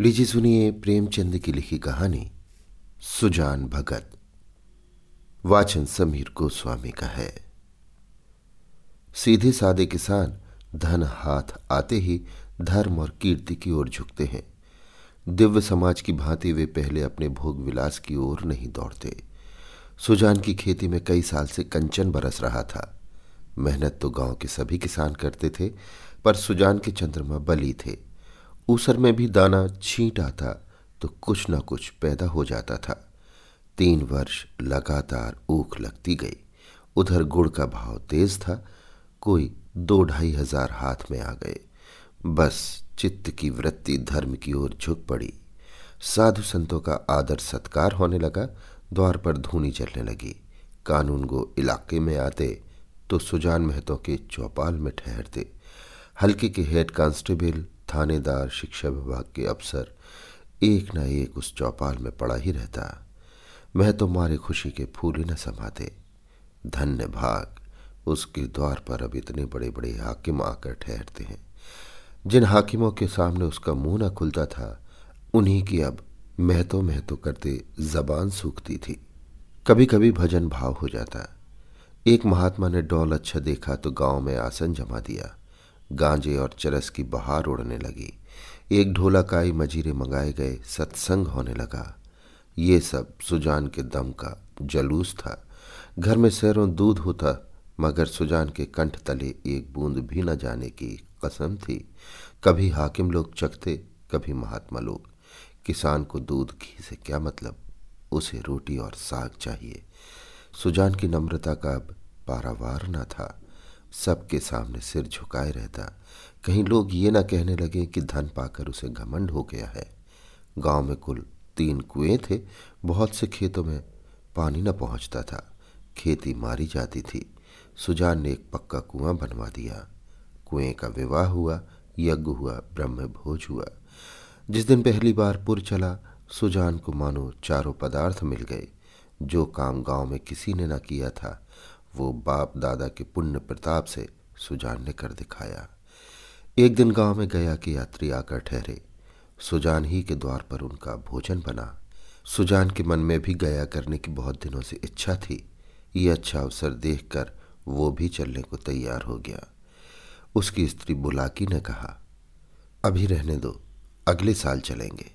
लीजिए, सुनिए प्रेमचंद की लिखी कहानी, सुजान भगत। वाचन समीर गोस्वामी का है। सीधे सादे किसान धन हाथ आते ही धर्म और कीर्ति की ओर झुकते हैं। दिव्य समाज की भांति वे पहले अपने भोग विलास की ओर नहीं दौड़ते। सुजान की खेती में कई साल से कंचन बरस रहा था। मेहनत तो गाँव के सभी किसान करते थे, पर सुजान के चंद्रमा बली थे। ऊसर में भी दाना छींट आता तो कुछ ना कुछ पैदा हो जाता था। तीन वर्ष लगातार ऊख लगती गई। उधर गुड़ का भाव तेज था। कोई दो ढाई हज़ार हाथ में आ गए। बस चित्त की वृत्ति धर्म की ओर झुक पड़ी। साधु संतों का आदर सत्कार होने लगा। द्वार पर धूनी चलने लगी। कानून गो इलाके में आते तो सुजान महतो के चौपाल में ठहरते। हल्के के हेड कांस्टेबल थानेदार शिक्षा विभाग के अफसर एक न एक उस चौपाल में पड़ा ही रहता। मैं तो मारे खुशी के फूल न समाते। धन्य भाग उसके द्वार पर अब इतने बड़े बड़े हाकिम आकर ठहरते हैं। जिन हाकिमों के सामने उसका मुँह न खुलता था, उन्हीं की अब महतो महतो करते जबान सूखती थी। कभी कभी भजन भाव हो जाता। एक महात्मा ने डॉल अच्छा देखा तो गाँव में आसन जमा दिया। गांजे और चरस की बहार उड़ने लगी। एक ढोलाकाई मजीरे मंगाए गए, सत्संग होने लगा। ये सब सुजान के दम का जलूस था। घर में सैरों दूध होता, मगर सुजान के कंठ तले एक बूंद भी न जाने की कसम थी। कभी हाकिम लोग चखते, कभी महात्मा लोग। किसान को दूध, घी से क्या मतलब? उसे रोटी और साग चाहिए। सुजान की नम्रता का अब पारावार न था। सबके सामने सिर झुकाए रहता। कहीं लोग ये ना कहने लगे कि धन पाकर उसे घमंड हो गया है। गाँव में कुल तीन कुएँ थे, बहुत से खेतों में पानी न पहुँचता था। खेती मारी जाती थी। सुजान ने एक पक्का कुआँ बनवा दिया। कुएँ का विवाह हुआ, यज्ञ हुआ ब्रह्म भोज हुआ। जिस दिन पहली बार पुर चला, सुजान को मानो चारों पदार्थ मिल गए। जो काम गाँव में किसी ने न किया था वो बाप दादा के पुण्य प्रताप से सुजान ने कर दिखाया। एक दिन गाँव में गया कि यात्री आकर ठहरे। सुजान ही के द्वार पर उनका भोजन बना। सुजान के मन में भी गया करने की बहुत दिनों से इच्छा थी। ये अच्छा अवसर देखकर वो भी चलने को तैयार हो गया। उसकी स्त्री बुलाकी ने कहा, अभी रहने दो, अगले साल चलेंगे।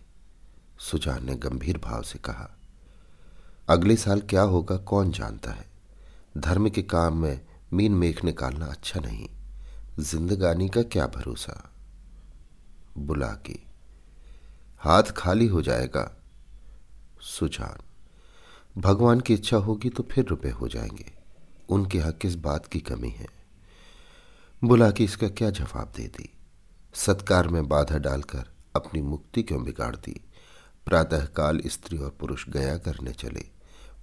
सुजान ने गंभीर भाव से कहा, अगले साल क्या होगा, कौन जानता है? धर्म के काम में मीन मेख निकालना अच्छा नहीं। जिंदगानी का क्या भरोसा? बुला के। हाथ खाली हो जाएगा। सुजान। भगवान की इच्छा होगी तो फिर रुपए हो जाएँगे। उनके यहाँ किस बात की कमी है? बुला के इसका क्या जवाब दे दी? सत्कार में बाधा डालकर अपनी मुक्ति क्यों बिगाड़ दी? प्रातःकाल स्त्री और पुरुष गया करने चले।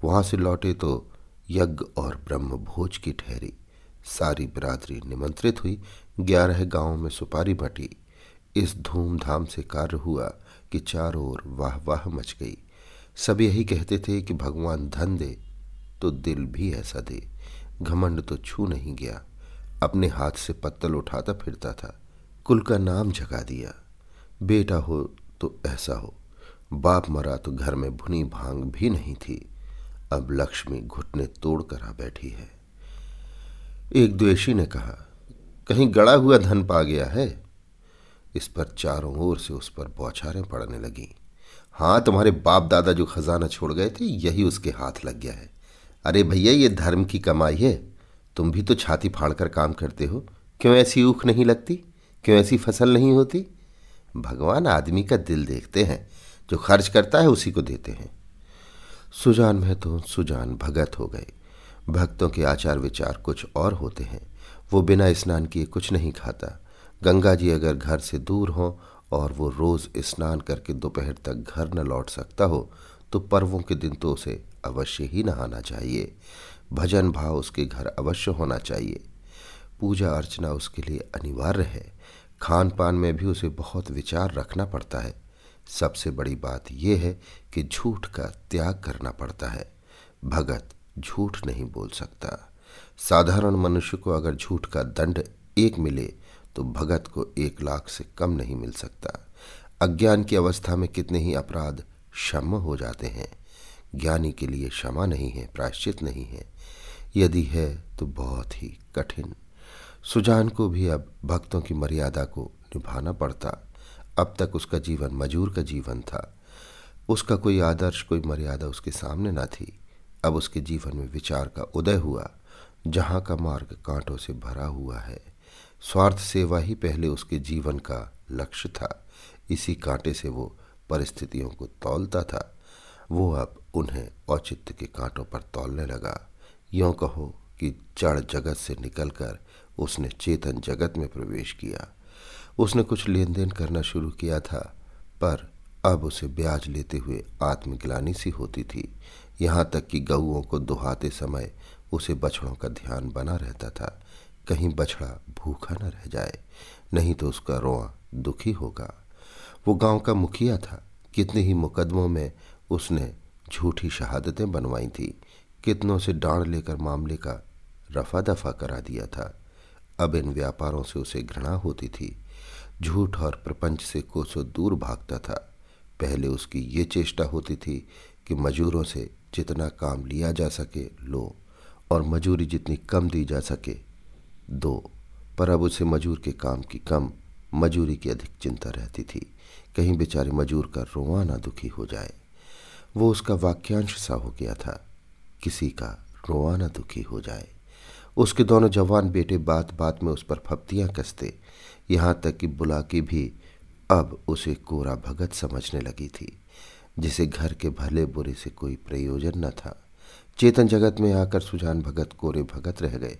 वहाँ से लौटे तो यज्ञ और ब्रह्म भोज की ठहरी। सारी बिरादरी निमंत्रित हुई। ग्यारह गाँवों में सुपारी बटी। इस धूमधाम से कार्य हुआ कि चारों ओर वाह वाह मच गई। सब यही कहते थे कि भगवान धन दे तो दिल भी ऐसा दे। घमंड तो छू नहीं गया। अपने हाथ से पत्तल उठाता फिरता था। कुल का नाम जगा दिया। बेटा हो तो ऐसा हो। बाप मरा तो घर में भुनी भाँग भी नहीं थी। अब लक्ष्मी घुटने तोड़कर आ बैठी है। एक द्वेषी ने कहा, कहीं गड़ा हुआ धन पा गया है? इस पर चारों ओर से उस पर बौछारें पड़ने लगी। हाँ तुम्हारे बाप दादा जो खजाना छोड़ गए थे, यही उसके हाथ लग गया है। अरे भैया, ये धर्म की कमाई है। तुम भी तो छाती फाड़कर काम करते हो। क्यों ऐसी ऊख नहीं लगती? क्यों ऐसी फ़सल नहीं होती? भगवान आदमी का दिल देखते हैं। जो खर्च करता है, उसी को देते हैं। सुजान में तो सुजान भगत हो गए। भक्तों के आचार विचार कुछ और होते हैं। वो बिना स्नान किए कुछ नहीं खाता। गंगा जी अगर घर से दूर हो और वो रोज स्नान करके दोपहर तक घर न लौट सकता हो तो पर्वों के दिन तो उसे अवश्य ही नहाना चाहिए। भजन भाव उसके घर अवश्य होना चाहिए। पूजा अर्चना उसके लिए अनिवार्य है। खान पान में भी उसे बहुत विचार रखना पड़ता है। सबसे बड़ी बात यह है कि झूठ का त्याग करना पड़ता है। भगत झूठ नहीं बोल सकता। साधारण मनुष्य को अगर झूठ का दंड एक मिले तो भगत को एक लाख से कम नहीं मिल सकता। अज्ञान की अवस्था में कितने ही अपराध क्षम हो जाते हैं। ज्ञानी के लिए क्षमा नहीं है, प्रायश्चित नहीं है। यदि है तो बहुत ही कठिन। सुजान को भी अब भक्तों की मर्यादा को निभाना पड़ता। अब तक उसका जीवन मजूर का जीवन था। उसका कोई आदर्श, कोई मर्यादा उसके सामने न थी। अब उसके जीवन में विचार का उदय हुआ, जहाँ का मार्ग कांटों से भरा हुआ है। स्वार्थ सेवा ही पहले उसके जीवन का लक्ष्य था। इसी कांटे से वो परिस्थितियों को तौलता था। वो अब उन्हें औचित्य के कांटों पर तौलने लगा। यों कहो कि जड़ जगत से निकलकर उसने चेतन जगत में प्रवेश किया। उसने कुछ लेन देन करना शुरू किया था, पर अब उसे ब्याज लेते हुए आत्मग्लानी सी होती थी। यहाँ तक कि गऊओं को दुहाते समय उसे बछड़ों का ध्यान बना रहता था। कहीं बछड़ा भूखा न रह जाए, नहीं तो उसका रोआ दुखी होगा। वो गाँव का मुखिया था। कितने ही मुकदमों में उसने झूठी शहादतें बनवाई थी। कितनों से डांड लेकर मामले का रफा दफ़ा करा दिया था। अब इन व्यापारों से उसे घृणा होती थी। झूठ और प्रपंच से कोसों दूर भागता था। पहले उसकी ये चेष्टा होती थी कि मजूरों से जितना काम लिया जा सके लो और मजूरी जितनी कम दी जा सके, दो। पर अब उसे मजूर के काम की कम, मजूरी की अधिक चिंता रहती थी। कहीं बेचारे मजूर का रोआ ना दुखी हो जाए। वो उसका वाक्यांश सा हो गया था, किसी का रोआ ना दुखी हो जाए। उसके दोनों जवान बेटे बात बात में उस पर फप्तियाँ कसते यहाँ तक कि बुलाकी भी अब उसे कोरा भगत समझने लगी थी, जिसे घर के भले बुरे से कोई प्रयोजन न था। चेतन जगत में आकर सुजान भगत, कोरे भगत रह गए।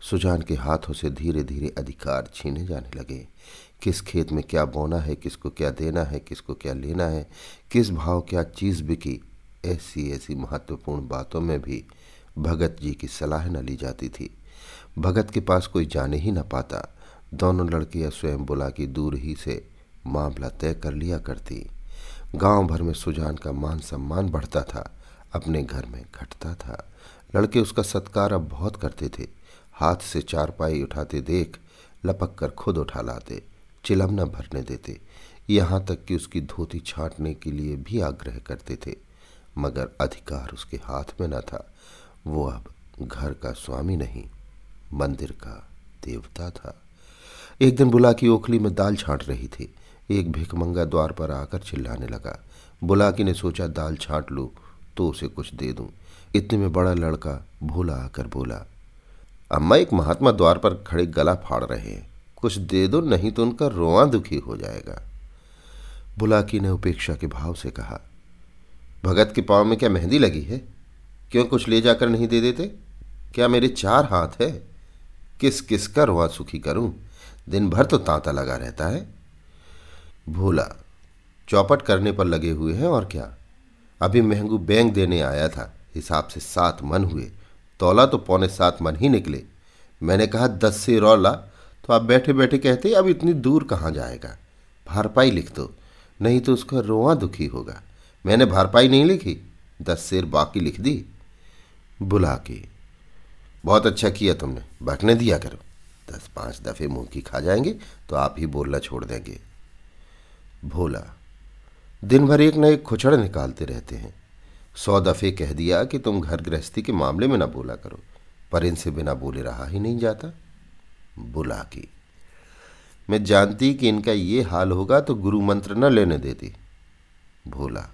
सुजान के हाथों से धीरे धीरे अधिकार छीने जाने लगे। किस खेत में क्या बोना है, किसको क्या देना है, किसको क्या लेना है, किस भाव क्या चीज़ बिकी ऐसी ऐसी महत्वपूर्ण बातों में भी भगत जी की सलाह न ली जाती थी। भगत के पास कोई जाने ही न पाता। दोनों लड़कियाँ स्वयं बुला की दूर ही से मामला तय कर लिया करती। गाँव भर में सुजान का मान सम्मान बढ़ता था, अपने घर में घटता था। लड़के उसका सत्कार अब बहुत करते थे। हाथ से चारपाई उठाते देख, लपक कर खुद उठा लाते, चिलम न भरने देते। यहाँ तक कि उसकी धोती छांटने के लिए भी आग्रह करते थे। मगर अधिकार उसके हाथ में न था। वो अब घर का स्वामी नहीं, मंदिर का देवता था। एक दिन बुला की ओखली में दाल छांट रही थी। एक भिकमंगा द्वार पर आकर चिल्लाने लगा। बुलाकी ने सोचा, दाल छांट लूँ तो उसे कुछ दे दूँ। इतने में बड़ा लड़का भोला आकर बोला, अम्मा, एक महात्मा द्वार पर खड़े गला फाड़ रहे हैं। कुछ दे दो, नहीं तो उनका रोआ दुखी हो जाएगा। बुलाकी ने उपेक्षा के भाव से कहा, भगत के पाँव में क्या मेहंदी लगी है? क्यों कुछ ले जाकर नहीं दे देते? क्या मेरे चार हाथ है? किस किस का रोआ सुखी करूँ? दिन भर तो तांता लगा रहता है। भोला, चौपट करने पर लगे हुए हैं और क्या? अभी महंगू बैंक देने आया था, हिसाब से सात मन हुए। तोला तो पौने सात मन ही निकले। मैंने कहा, दस से रौला। तो आप बैठे बैठे कहते, अब इतनी दूर कहाँ जाएगा? भारपाई लिख दो, नहीं तो उसका रोआ दुखी होगा। मैंने भारपाई नहीं लिखी, दस शेर बाकी लिख दी। बुला के, बहुत अच्छा किया तुमने बैठने दिया करो। दस पाँच दफ़े मुँह की खा जाएँगे तो आप ही बोलना छोड़ देंगे। भोला, दिन भर एक न एक खुचड़ निकालते रहते हैं। सौ दफ़े कह दिया कि तुम घर गृहस्थी के मामले में ना बोला करो, पर इनसे बिना बोले रहा ही नहीं जाता। बुला की। मैं जानती कि इनका ये हाल होगा तो गुरु मंत्र न लेने देती। भोला,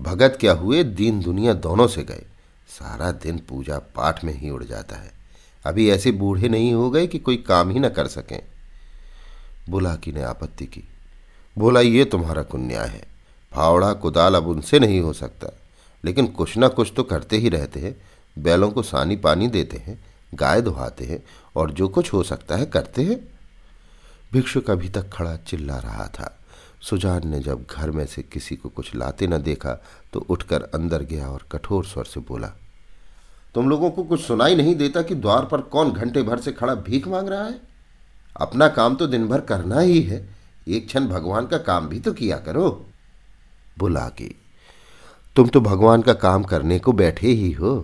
भगत क्या हुए, दीन दुनिया दोनों से गए। सारा दिन पूजा पाठ में ही उड़ जाता है। अभी ऐसे बूढ़े नहीं हो गए कि कोई काम ही न कर सकें। बुलाकी ने आपत्ति की। बोला, ये तुम्हारा कुन्याय है। फावड़ा, कुदाल अब उनसे नहीं हो सकता। लेकिन कुछ ना कुछ तो करते ही रहते हैं। बैलों को सानी पानी देते हैं, गाय दुहाते हैं और जो कुछ हो सकता है करते हैं। भिक्षुक अभी तक खड़ा चिल्ला रहा था। सुजान ने जब घर में से किसी को कुछ लाते न देखा तो उठकर अंदर गया और कठोर स्वर से बोला तुम लोगों को कुछ सुनाई नहीं देता कि द्वार पर कौन घंटे भर से खड़ा भीख मांग रहा है? अपना काम तो दिन भर करना ही है। एक क्षण भगवान का काम भी तो किया करो। बुला के, तुम तो भगवान का काम करने को बैठे ही हो।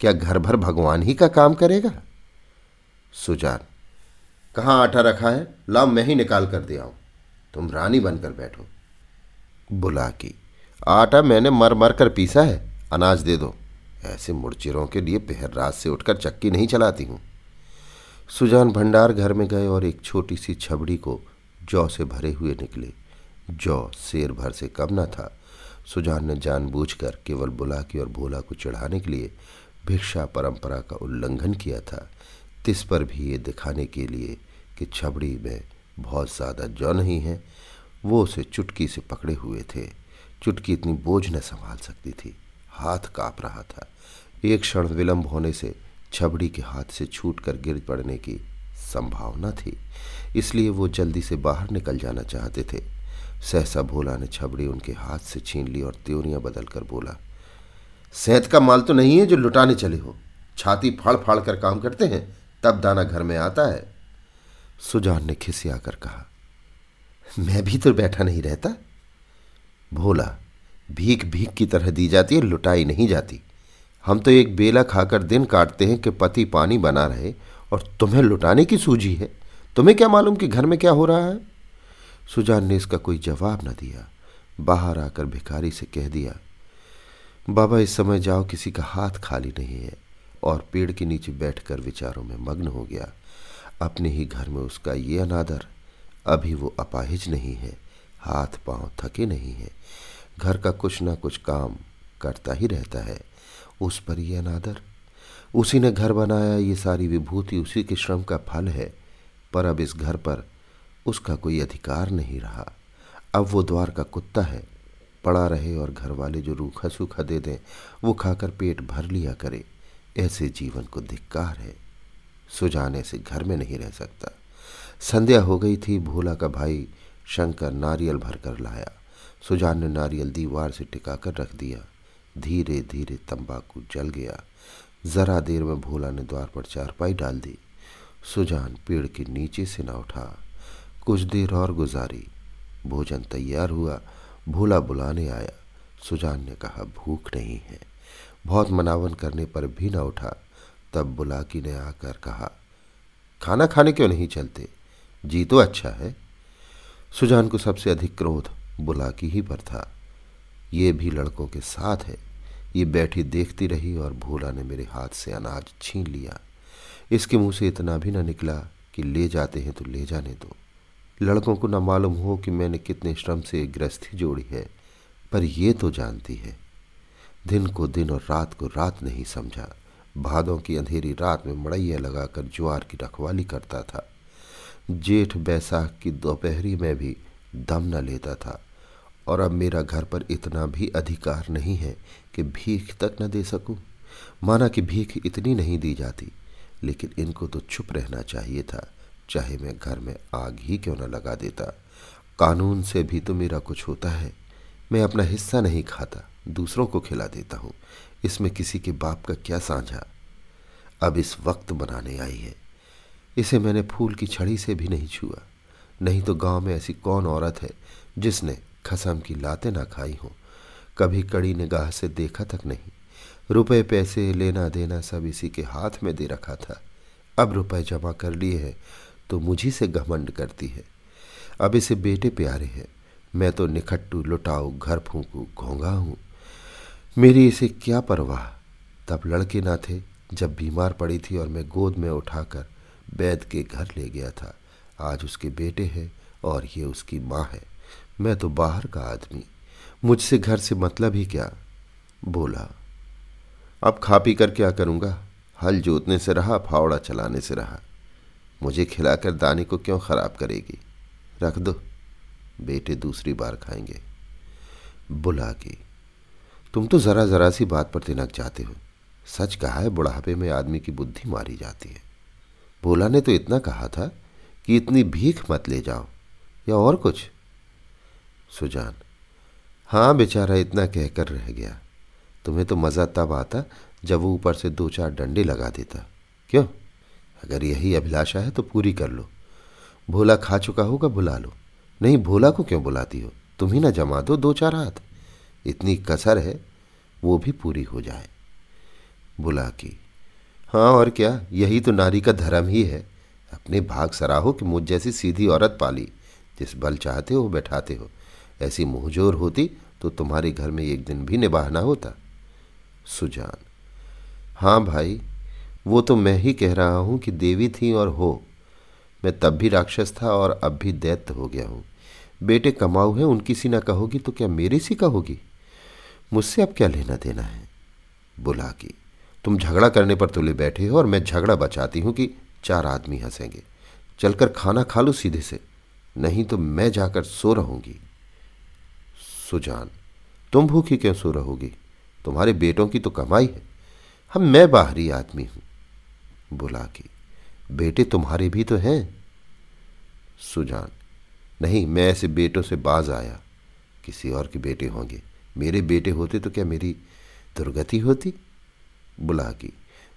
क्या घर भर भगवान ही का काम करेगा? सुजान, कहाँ आटा रखा है? लाओ, मैं ही निकाल कर दे आऊँ। तुम रानी बनकर बैठो। बुला की, आटा मैंने मर मर कर पीसा है, अनाज दे दो। ऐसे मुड़चिरों के लिए पहर रात से उठकर चक्की नहीं चलाती हूँ। सुजान भंडार घर में गए और एक छोटी सी छबड़ी को जौ से भरे हुए निकले। जौ शेर भर से कम न था। सुजान ने जानबूझकर केवल बुलाकी और भोला को चढ़ाने के लिए भिक्षा परंपरा का उल्लंघन किया था। तिस पर भी ये दिखाने के लिए कि छबड़ी में बहुत ज़्यादा जौ नहीं है, वो उसे चुटकी से पकड़े हुए थे। चुटकी इतनी बोझ न संभाल सकती थी। हाथ काँप रहा था। एक क्षण विलंब होने से छबड़ी के हाथ से छूट कर गिर पड़ने की संभावना थी, इसलिए वो जल्दी से बाहर निकल जाना चाहते थे। सहसा भोला ने छबड़ी उनके हाथ से छीन ली और त्योरियाँ बदलकर बोला, सेहत का माल तो नहीं है जो लुटाने चले हो। छाती फाड़ फाड़ कर काम करते हैं, तब दाना घर में आता है। सुजान ने खिसिया कर कहा, मैं भी तो बैठा नहीं रहता? भोला भीख भीख की तरह दी जाती है, लुटाई नहीं जाती। हम तो एक बेला खाकर दिन काटते हैं कि पति पानी बना रहे और तुम्हें लुटाने की सूझी है। तुम्हें क्या मालूम कि घर में क्या हो रहा है? सुजान ने इसका कोई जवाब न दिया। बाहर आकर भिखारी से कह दिया, बाबा, इस समय जाओ, किसी का हाथ खाली नहीं है। और पेड़ के नीचे बैठकर विचारों में मग्न हो गया। अपने ही घर में उसका ये अनादर, अभी वो अपाहिज नहीं है, हाथ पाँव थके नहीं है। घर का कुछ ना कुछ काम करता ही रहता है। उस पर यह अनादर। उसी ने घर बनाया, ये सारी विभूति उसी के श्रम का फल है, पर अब इस घर पर उसका कोई अधिकार नहीं रहा। अब वो द्वार का कुत्ता है। पड़ा रहे और घर वाले जो रूखा सूखा दे दें, वो खाकर पेट भर लिया करे। ऐसे जीवन को धिक्कार है। सुजाने से घर में नहीं रह सकता। संध्या हो गई थी, भोला का भाई शंकर नारियल भरकर लाया। सुजान ने नारियल दीवार से टिकाकर रख दिया। धीरे धीरे तंबाकू जल गया। जरा देर में भोला ने द्वार पर चारपाई डाल दी। सुजान पेड़ के नीचे से न उठा। कुछ देर और गुजारी। भोजन तैयार हुआ। भोला बुलाने आया। सुजान ने कहा, भूख नहीं है। बहुत मनावन करने पर भी न उठा। तब बुलाकी ने आकर कहा, खाना खाने क्यों नहीं चलते? जी तो अच्छा है। सुजान को सबसे अधिक क्रोध बुलाकी ही पर था ये भी लड़कों के साथ है। ये बैठी देखती रही और भोला ने मेरे हाथ से अनाज छीन लिया। इसके मुँह से इतना भी न निकला कि ले जाते हैं तो ले जाने दो। लड़कों को न मालूम हो कि मैंने कितने श्रम से गृहस्थी जोड़ी है, पर ये तो जानती है। दिन को दिन और रात को रात नहीं समझा। भादों की अंधेरी रात में मड़ैया लगाकर ज्वार की रखवाली करता था। जेठ बैसाख की दोपहरी में भी दम न लेता था। और अब मेरा घर पर इतना भी अधिकार नहीं है कि भीख तक न दे सकूँ। माना कि भीख इतनी नहीं दी जाती, लेकिन इनको तो चुप रहना चाहिए था, चाहे मैं घर में आग ही क्यों न लगा देता। कानून से भी तो मेरा कुछ होता है। मैं अपना हिस्सा नहीं खाता, दूसरों को खिला देता हूँ। इसमें किसी के बाप का क्या साझा? अब इस वक्त बनाने आई है। इसे मैंने फूल की छड़ी से भी नहीं छुआ। नहीं तो गाँव में ऐसी कौन औरत है जिसने खसम की लाते ना खाई हो। कभी कड़ी निगाह से देखा तक नहीं। रुपए पैसे लेना देना सब इसी के हाथ में दे रखा था। अब रुपए जमा कर लिए हैं तो मुझी से घमंड करती है। अब इसे बेटे प्यारे हैं। मैं तो निखट्टू, लुटाऊ, घर फूकू घोंगा हूँ। मेरी इसे क्या परवाह? तब लड़के ना थे, जब बीमार पड़ी थी और मैं गोद में उठाकर बैद के घर ले गया था। आज उसके बेटे हैं और ये उसकी माँ है। मैं तो बाहर का आदमी। मुझसे घर से मतलब ही क्या? बोला, अब खा पी कर क्या करूँगा? हल जोतने से रहा, फावड़ा चलाने से रहा। मुझे खिलाकर दाने को क्यों खराब करेगी? रख दो, बेटे दूसरी बार खाएँगे। बुला की, तुम तो ज़रा ज़रा सी बात पर तिनक जाते हो। सच कहा है, बुढ़ापे में आदमी की बुद्धि मारी जाती है। भोला ने तो इतना कहा था कि इतनी भीख मत ले जाओ, या और कुछ? सुजान। हाँ बेचारा इतना कहकर रह गया। तुम्हें तो मज़ा तब आता जब वो ऊपर से दो चार डंडे लगा देता। क्यों? अगर यही अभिलाषा है तो पूरी कर लो। भोला खा चुका होगा, बुला लो। नहीं, भोला को क्यों बुलाती हो? तुम ही ना जमा दो दो चार हाथ। इतनी कसर है, वो भी पूरी हो जाए। बुला की। हाँ और क्या? यही तो नारी का धर्म ही है। अपने भाग सराहो कि मुझ जैसी सीधी औरत पाली। जिस बल चाहते हो बैठाते हो। ऐसी मुहजोर होती तो तुम्हारे घर में एक दिन भी निबाह ना होता। सुजान हाँ भाई, वो तो मैं ही कह रहा हूँ कि देवी थी और हो। मैं तब भी राक्षस था और अब भी दैत्य हो गया हूँ। बेटे कमाऊ हैं, उनकी सी ना कहोगी तो क्या मेरी सी कहोगी? मुझसे अब क्या लेना देना है? बुला की, तुम झगड़ा करने पर तुले बैठे हो और मैं झगड़ा बचाती हूँ कि चार आदमी हंसेंगे। चलकर खाना खा लो सीधे से, नहीं तो मैं जाकर सो रहूँगी। सुजान, तुम भूखी क्यों सो रहोगी? तुम्हारे बेटों की तो कमाई है। हम, मैं बाहरी आदमी हूँ। बुला की, बेटे तुम्हारे भी तो हैं। सुजान, नहीं, मैं ऐसे बेटों से बाज आया। किसी और के बेटे होंगे। मेरे बेटे होते तो क्या मेरी दुर्गति होती? बुला की,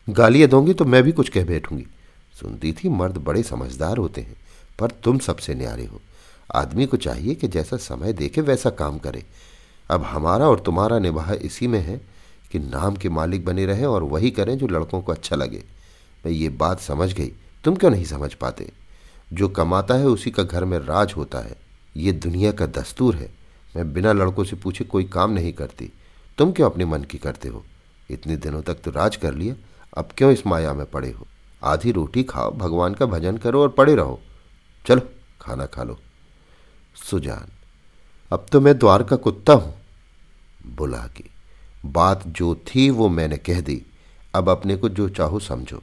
गालियाँ दोगे तो मैं भी कुछ कह बैठूँगी। सुनती थी मर्द बड़े समझदार होते हैं, पर तुम सबसे न्यारे हो। आदमी को चाहिए कि जैसा समय देखे, वैसा काम करे। अब हमारा और तुम्हारा निबाह इसी में है कि नाम के मालिक बने रहें और वही करें जो लड़कों को अच्छा लगे। मैं ये बात समझ गई। तुम क्यों नहीं समझ पाते? जो कमाता है, उसी का घर में राज होता है। ये दुनिया का दस्तूर है। मैं बिना लड़कों से पूछे कोई काम नहीं करती। तुम क्यों अपने मन की करते हो? इतने दिनों तक तो राज कर लिया। अब क्यों इस माया में पड़े हो? आधी रोटी खाओ, भगवान का भजन करो और पड़े रहो। चलो, खाना खा लो। सुजान, अब तो मैं द्वार का कुत्ता हूँ। बुला की, बात जो थी वो मैंने कह दी, अब अपने को जो चाहो समझो।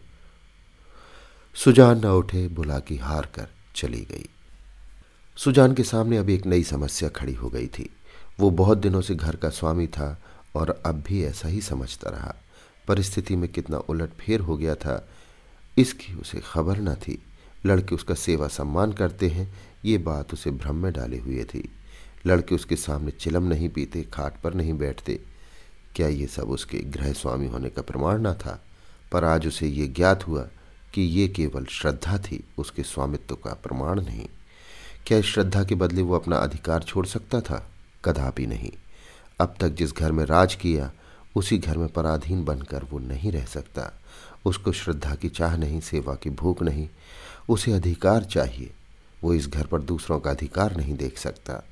सुजान न उठे, बुला की हार कर चली गई। सुजान के सामने अब एक नई समस्या खड़ी हो गई थी। वो बहुत दिनों से घर का स्वामी था और अब भी ऐसा ही समझता रहा। परिस्थिति में कितना उलट फेर हो गया था, इसकी उसे खबर न थी। लड़के उसका सेवा सम्मान करते हैं ये बात उसे भ्रम में डाले हुए थी। लड़के उसके सामने चिलम नहीं पीते, खाट पर नहीं बैठते। क्या ये सब उसके गृह स्वामी होने का प्रमाण न था? पर आज उसे ये ज्ञात हुआ कि ये केवल श्रद्धा थी, उसके स्वामित्व का प्रमाण नहीं। क्या इस श्रद्धा के बदले वो अपना अधिकार छोड़ सकता था? कदापि नहीं। अब तक जिस घर में राज किया, उसी घर में पराधीन बनकर वो नहीं रह सकता। उसको श्रद्धा की चाह नहीं, सेवा की भूख नहीं। उसे अधिकार चाहिए। वो इस घर पर दूसरों का अधिकार नहीं देख सकता।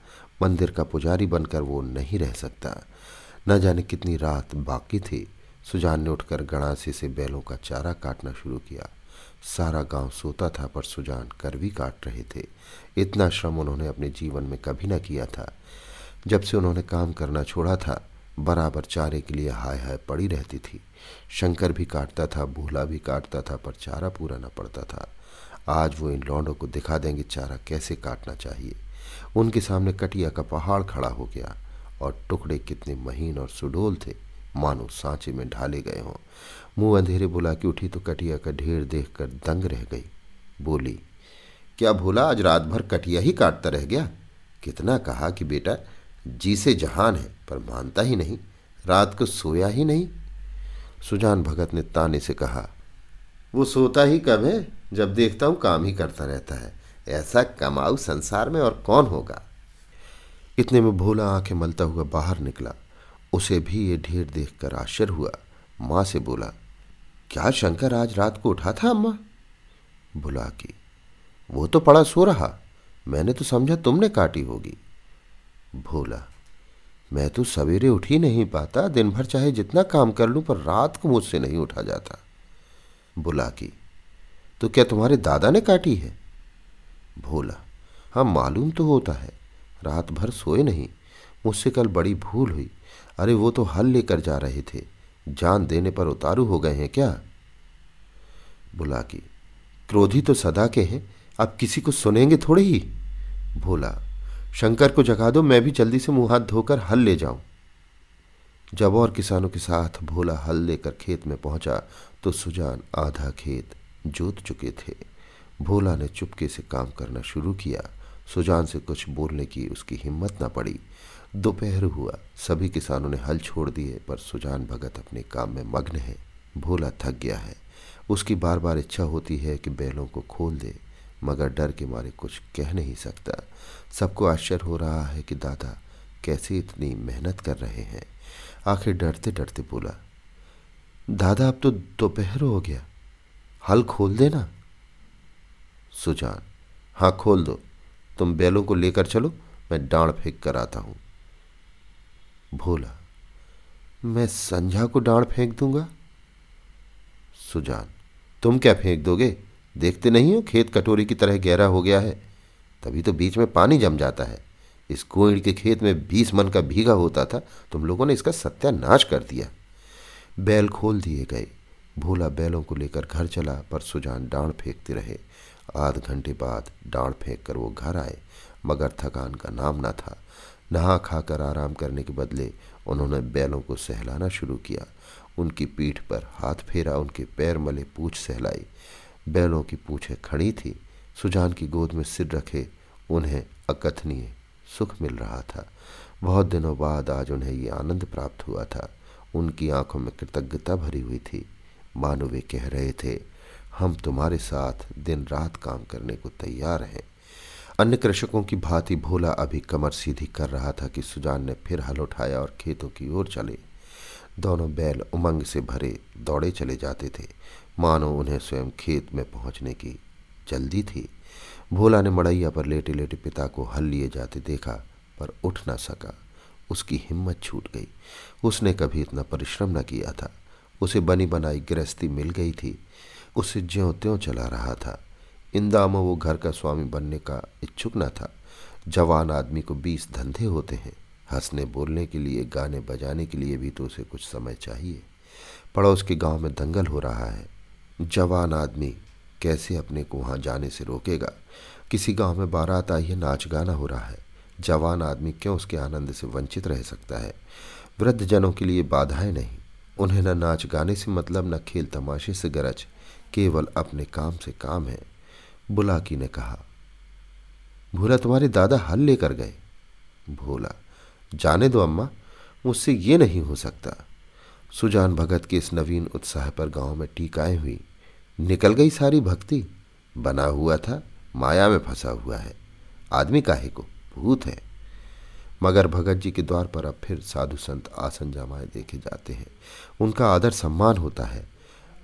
मंदिर का पुजारी बनकर वो नहीं रह सकता। न जाने कितनी रात बाकी थी। सुजान ने उठकर गणासी से बैलों का चारा काटना शुरू किया। सारा गाँव सोता था, पर सुजान करवी काट रहे थे। इतना श्रम उन्होंने अपने जीवन में कभी न किया था। जब से उन्होंने काम करना छोड़ा था, बराबर चारे के लिए हाय हाय पड़ी रहती थी। शंकर भी काटता था, भूला भी काटता था, पर चारा पूरा न पड़ता था। आज वो इन लौंडों को दिखा देंगे चारा कैसे काटना चाहिए। उनके सामने कटिया का पहाड़ खड़ा हो गया और टुकड़े कितने महीन और सुडोल थे, मानो सांचे में ढाले गए हों। मुँह अंधेरे बुला के उठी तो कटिया का ढेर देखकर दंग रह गई। बोली, क्या भोला, आज रात भर कटिया ही काटता रह गया? कितना कहा कि बेटा, जी से जहान है, पर मानता ही नहीं, रात को सोया ही नहीं? सुजान भगत ने ताने से कहा वो सोता ही कब है? जब देखता हूँ काम ही करता रहता है। ऐसा कमाऊ संसार में और कौन होगा? इतने में भोला आँखें मलता हुआ बाहर निकला। उसे भी ये ढेर देखकर आश्चर्य हुआ। माँ से बोला, क्या शंकर आज रात को उठा था अम्मा? बुला की, वो तो पड़ा सो रहा। मैंने तो समझा तुमने काटी होगी। भोला मैं तो सवेरे उठ ही नहीं पाता। दिन भर चाहे जितना काम कर लूँ, पर रात को मुझसे नहीं उठा जाता। बुला की। तो क्या तुम्हारे दादा ने काटी है? भोला हाँ मालूम तो होता है, रात भर सोए नहीं, मुझसे कल बड़ी भूल हुई। अरे वो तो हल लेकर जा रहे थे, जान देने पर उतारू हो गए हैं क्या? बुला की, क्रोधी तो सदा के हैं, अब किसी को सुनेंगे थोड़े ही? भोला, शंकर को जगा दो, मैं भी जल्दी से मुँह हाथ धोकर हल ले जाऊँ। जब और किसानों के साथ भोला हल लेकर खेत में पहुँचा तो सुजान आधा खेत जोत चुके थे। भोला ने चुपके से काम करना शुरू किया। सुजान से कुछ बोलने की उसकी हिम्मत न पड़ी। दोपहर हुआ। सभी किसानों ने हल छोड़ दिए, पर सुजान भगत अपने काम में मग्न है। भोला थक गया है। उसकी बार बार इच्छा होती है कि बैलों को खोल दे, मगर डर के मारे कुछ कह नहीं सकता। सबको आश्चर्य हो रहा है कि दादा कैसे इतनी मेहनत कर रहे हैं। आखिर डरते डरते बोला, दादा, अब तो दोपहर हो गया। हल खोल देना? सुजान हाँ खोल दो। तुम बैलों को लेकर चलो, मैं डांड फेंक कर आता हूँ। भोला मैं संझा को डांड फेंक दूँगा? सुजान, तुम क्या फेंक दोगे? देखते नहीं हो, खेत कटोरी की तरह गहरा हो गया है। तभी तो बीच में पानी जम जाता है। इस कोइड़ के खेत में बीस मन का भीगा होता था, तुम लोगों ने इसका सत्यानाश कर दिया। बैल खोल दिए गए। भोला बैलों को लेकर घर चला, पर सुजान डांड फेंकते रहे। आध घंटे बाद डांड फेंक कर वो घर आए, मगर थकान का नाम न था। नहा खाकर आराम करने के बदले उन्होंने बैलों को सहलाना शुरू किया। उनकी पीठ पर हाथ फेरा, उनके पैर मले पूछ सहलाई। बैलों की पूछें खड़ी थी। सुजान की गोद में सिर रखे, उन्हें अकथनीय सुख मिल रहा था। बहुत दिनों बाद आज उन्हें ये आनंद प्राप्त हुआ था। उनकी आँखों में कृतज्ञता भरी हुई थी। मानो वे कह रहे थे, हम तुम्हारे साथ दिन रात काम करने को तैयार हैं। अन्य कृषकों की भांति भोला अभी कमर सीधी कर रहा था कि सुजान ने फिर हल उठाया और खेतों की ओर चले। दोनों बैल उमंग से भरे दौड़े चले जाते थे। मानो उन्हें स्वयं खेत में पहुँचने की जल्दी थी। भोला ने मड़ैया पर लेटे लेटे पिता को हल लिए जाते देखा, पर उठ न सका। उसकी हिम्मत छूट गई। उसने कभी इतना परिश्रम न किया था। उसे बनी बनाई गृहस्थी मिल गई थी। उसे ज्यों त्यों चला रहा था। इन दामों वो घर का स्वामी बनने का इच्छुक न था। जवान आदमी को बीस धंधे होते हैं। हंसने बोलने के लिए, गाने बजाने के लिए भी तो उसे कुछ समय चाहिए। पड़ोस के गाँव में दंगल हो रहा है। जवान आदमी कैसे अपने को वहाँ जाने से रोकेगा? किसी गाँव में बारात आई है, नाच गाना हो रहा है। जवान आदमी क्यों उसके आनंद से वंचित रह सकता है? वृद्ध जनों के लिए बाधाएँ नहीं। उन्हें न नाच गाने से मतलब न खेल तमाशे से गरज। केवल अपने काम से काम है, बुलाकी ने कहा। भोला, तुम्हारे दादा हल लेकर गए। भोला, जाने दो अम्मा, मुझसे ये नहीं हो सकता। सुजान भगत के इस नवीन उत्साह पर गाँव में टीकाएँ हुई। निकल गई सारी भक्ति। बना हुआ था, माया में फंसा हुआ है। आदमी काहे को? भूत है। मगर भगत जी के द्वार पर अब फिर साधु संत आसन जमाए देखे जाते हैं। उनका आदर सम्मान होता है।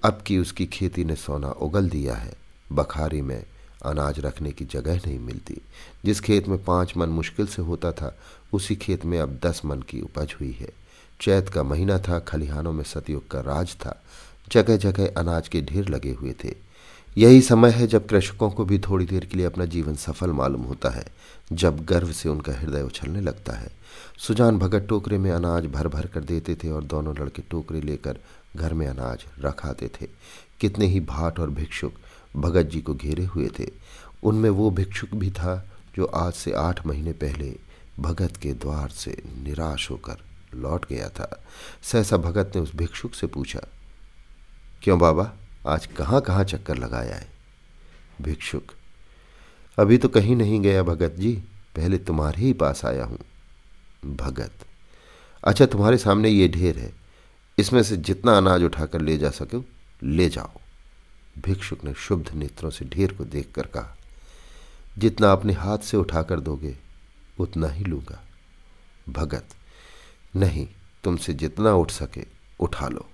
अब की उसकी खेती ने सोना उगल दिया है, बखारी में अनाज रखने की जगह नहीं मिलती। जिस खेत में पाँच मन मुश्किल से होता था, उसी खेत में अब दस मन की उपज हुई है। चैत का महीना था, खलिहानों में सतयुग का राज था। जगह जगह अनाज के ढेर लगे हुए थे। यही समय है जब कृषकों को भी थोड़ी देर के लिए अपना जीवन सफल मालूम होता है, जब गर्व से उनका हृदय उछलने लगता है। सुजान भगत टोकरे में अनाज भर भर कर देते थे और दोनों लड़के टोकरे लेकर घर में अनाज रखाते थे। कितने ही भाट और भिक्षुक भगत जी को घेरे हुए थे। उनमें वो भिक्षुक भी था जो आज से आठ महीने पहले भगत के द्वार से निराश होकर लौट गया था। सहसा भगत ने उस भिक्षुक से पूछा क्यों बाबा? आज कहाँ कहाँ चक्कर लगाया है भिक्षुक, अभी तो कहीं नहीं गया भगत जी, पहले तुम्हारे ही पास आया हूँ। भगत अच्छा तुम्हारे सामने ये ढेर है, इसमें से जितना अनाज उठाकर ले जा सके, ले जाओ। भिक्षुक ने शुद्ध नेत्रों से ढेर को देखकर कहा, जितना अपने हाथ से उठाकर दोगे, उतना ही लूँगा। भगत, नहीं, तुमसे जितना उठ सके, उठा लो।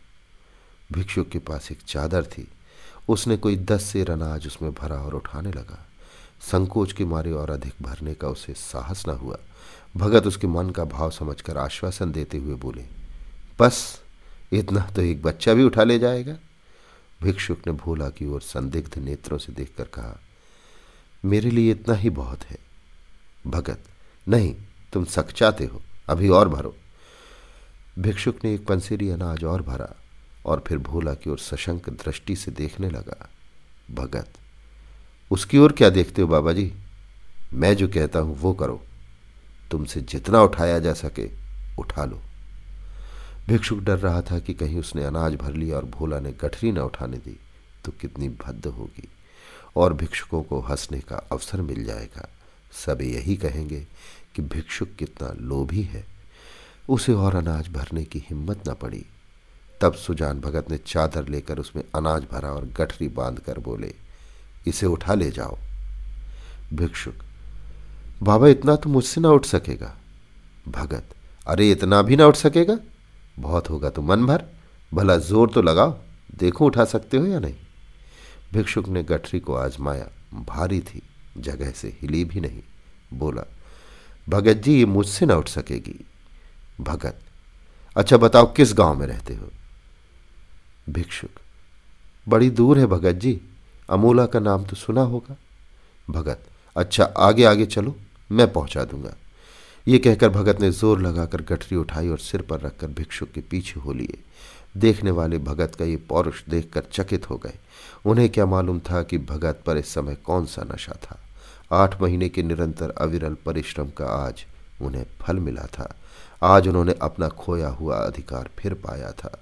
भिक्षुक के पास एक चादर थी। उसने कोई दस सेर अनाज उसमें भरा और उठाने लगा। संकोच के मारे और अधिक भरने का उसे साहस न हुआ। भगत उसके मन का भाव समझकर आश्वासन देते हुए बोले, बस, इतना तो एक बच्चा भी उठा ले जाएगा। भिक्षुक ने भोला की ओर संदिग्ध नेत्रों से देखकर कहा, मेरे लिए इतना ही बहुत है। भगत, नहीं, तुम सकचाते हो, अभी और भरो। भिक्षुक ने एक पंसेरी अनाज और भरा। और फिर भोला की ओर सशंक दृष्टि से देखने लगा। भगत, उसकी ओर क्या देखते हो बाबा जी मैं जो कहता हूँ वो करो। तुमसे जितना उठाया जा सके, उठा लो। भिक्षुक डर रहा था कि कहीं उसने अनाज भर लिया और भोला ने गठरी न उठाने दी तो कितनी भद्द होगी। और भिक्षुकों को हंसने का अवसर मिल जाएगा। सब यही कहेंगे कि भिक्षुक कितना लोभी है। उसे और अनाज भरने की हिम्मत न पड़ी। तब सुजान भगत ने चादर लेकर उसमें अनाज भरा और गठरी बाँध कर बोले, इसे उठा ले जाओ। भिक्षुक, बाबा, इतना तो मुझसे ना उठ सकेगा। भगत, अरे, इतना भी ना उठ सकेगा? बहुत होगा तो मन भर, भला ज़ोर तो लगाओ, देखो उठा सकते हो या नहीं? भिक्षुक ने गठरी को आजमाया, भारी थी, जगह से हिली भी नहीं, बोला, भगत जी, ये मुझसे ना उठ सकेगी। भगत अच्छा बताओ, किस गाँव में रहते हो? भिक्षुक। बड़ी दूर है भगत जी। अमूला का नाम तो सुना होगा। भगत अच्छा आगे आगे चलो, मैं पहुँचा दूँगा। ये कहकर भगत ने ज़ोर लगाकर गठरी उठाई और सिर पर रखकर भिक्षुक के पीछे हो लिए। देखने वाले भगत का ये पौरुष देखकर चकित हो गए। उन्हें क्या मालूम था कि भगत पर इस समय कौन सा नशा था। आठ महीने के निरंतर अविरल परिश्रम का आज उन्हें फल मिला था। आज उन्होंने अपना खोया हुआ अधिकार फिर पाया था।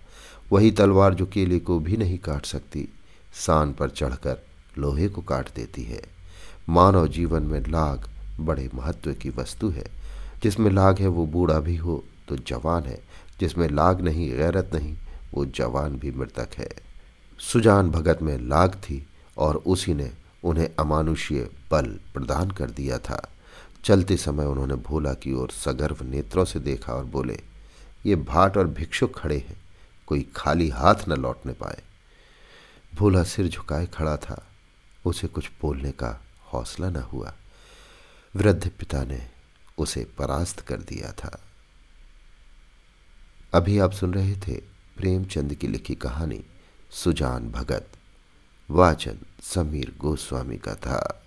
वही तलवार जो केले को भी नहीं काट सकती, सान पर चढ़कर लोहे को काट देती है। मानव जीवन में लाग बड़े महत्व की वस्तु है। जिसमें लाग है वो बूढ़ा भी हो तो जवान है। जिसमें लाग नहीं, गैरत नहीं, वो जवान भी मृतक है। सुजान भगत में लाग थी और उसी ने उन्हें अमानुषीय बल प्रदान कर दिया था। चलते समय उन्होंने भोला की ओर सगर्व नेत्रों से देखा और बोले, ये भाट और भिक्षुक खड़े हैं। कोई खाली हाथ न लौटने पाए। भोला सिर झुकाए खड़ा था। उसे कुछ बोलने का हौसला न हुआ। वृद्ध पिता ने उसे परास्त कर दिया था। अभी आप सुन रहे थे प्रेमचंद की लिखी कहानी सुजान भगत। वाचन समीर गोस्वामी का था।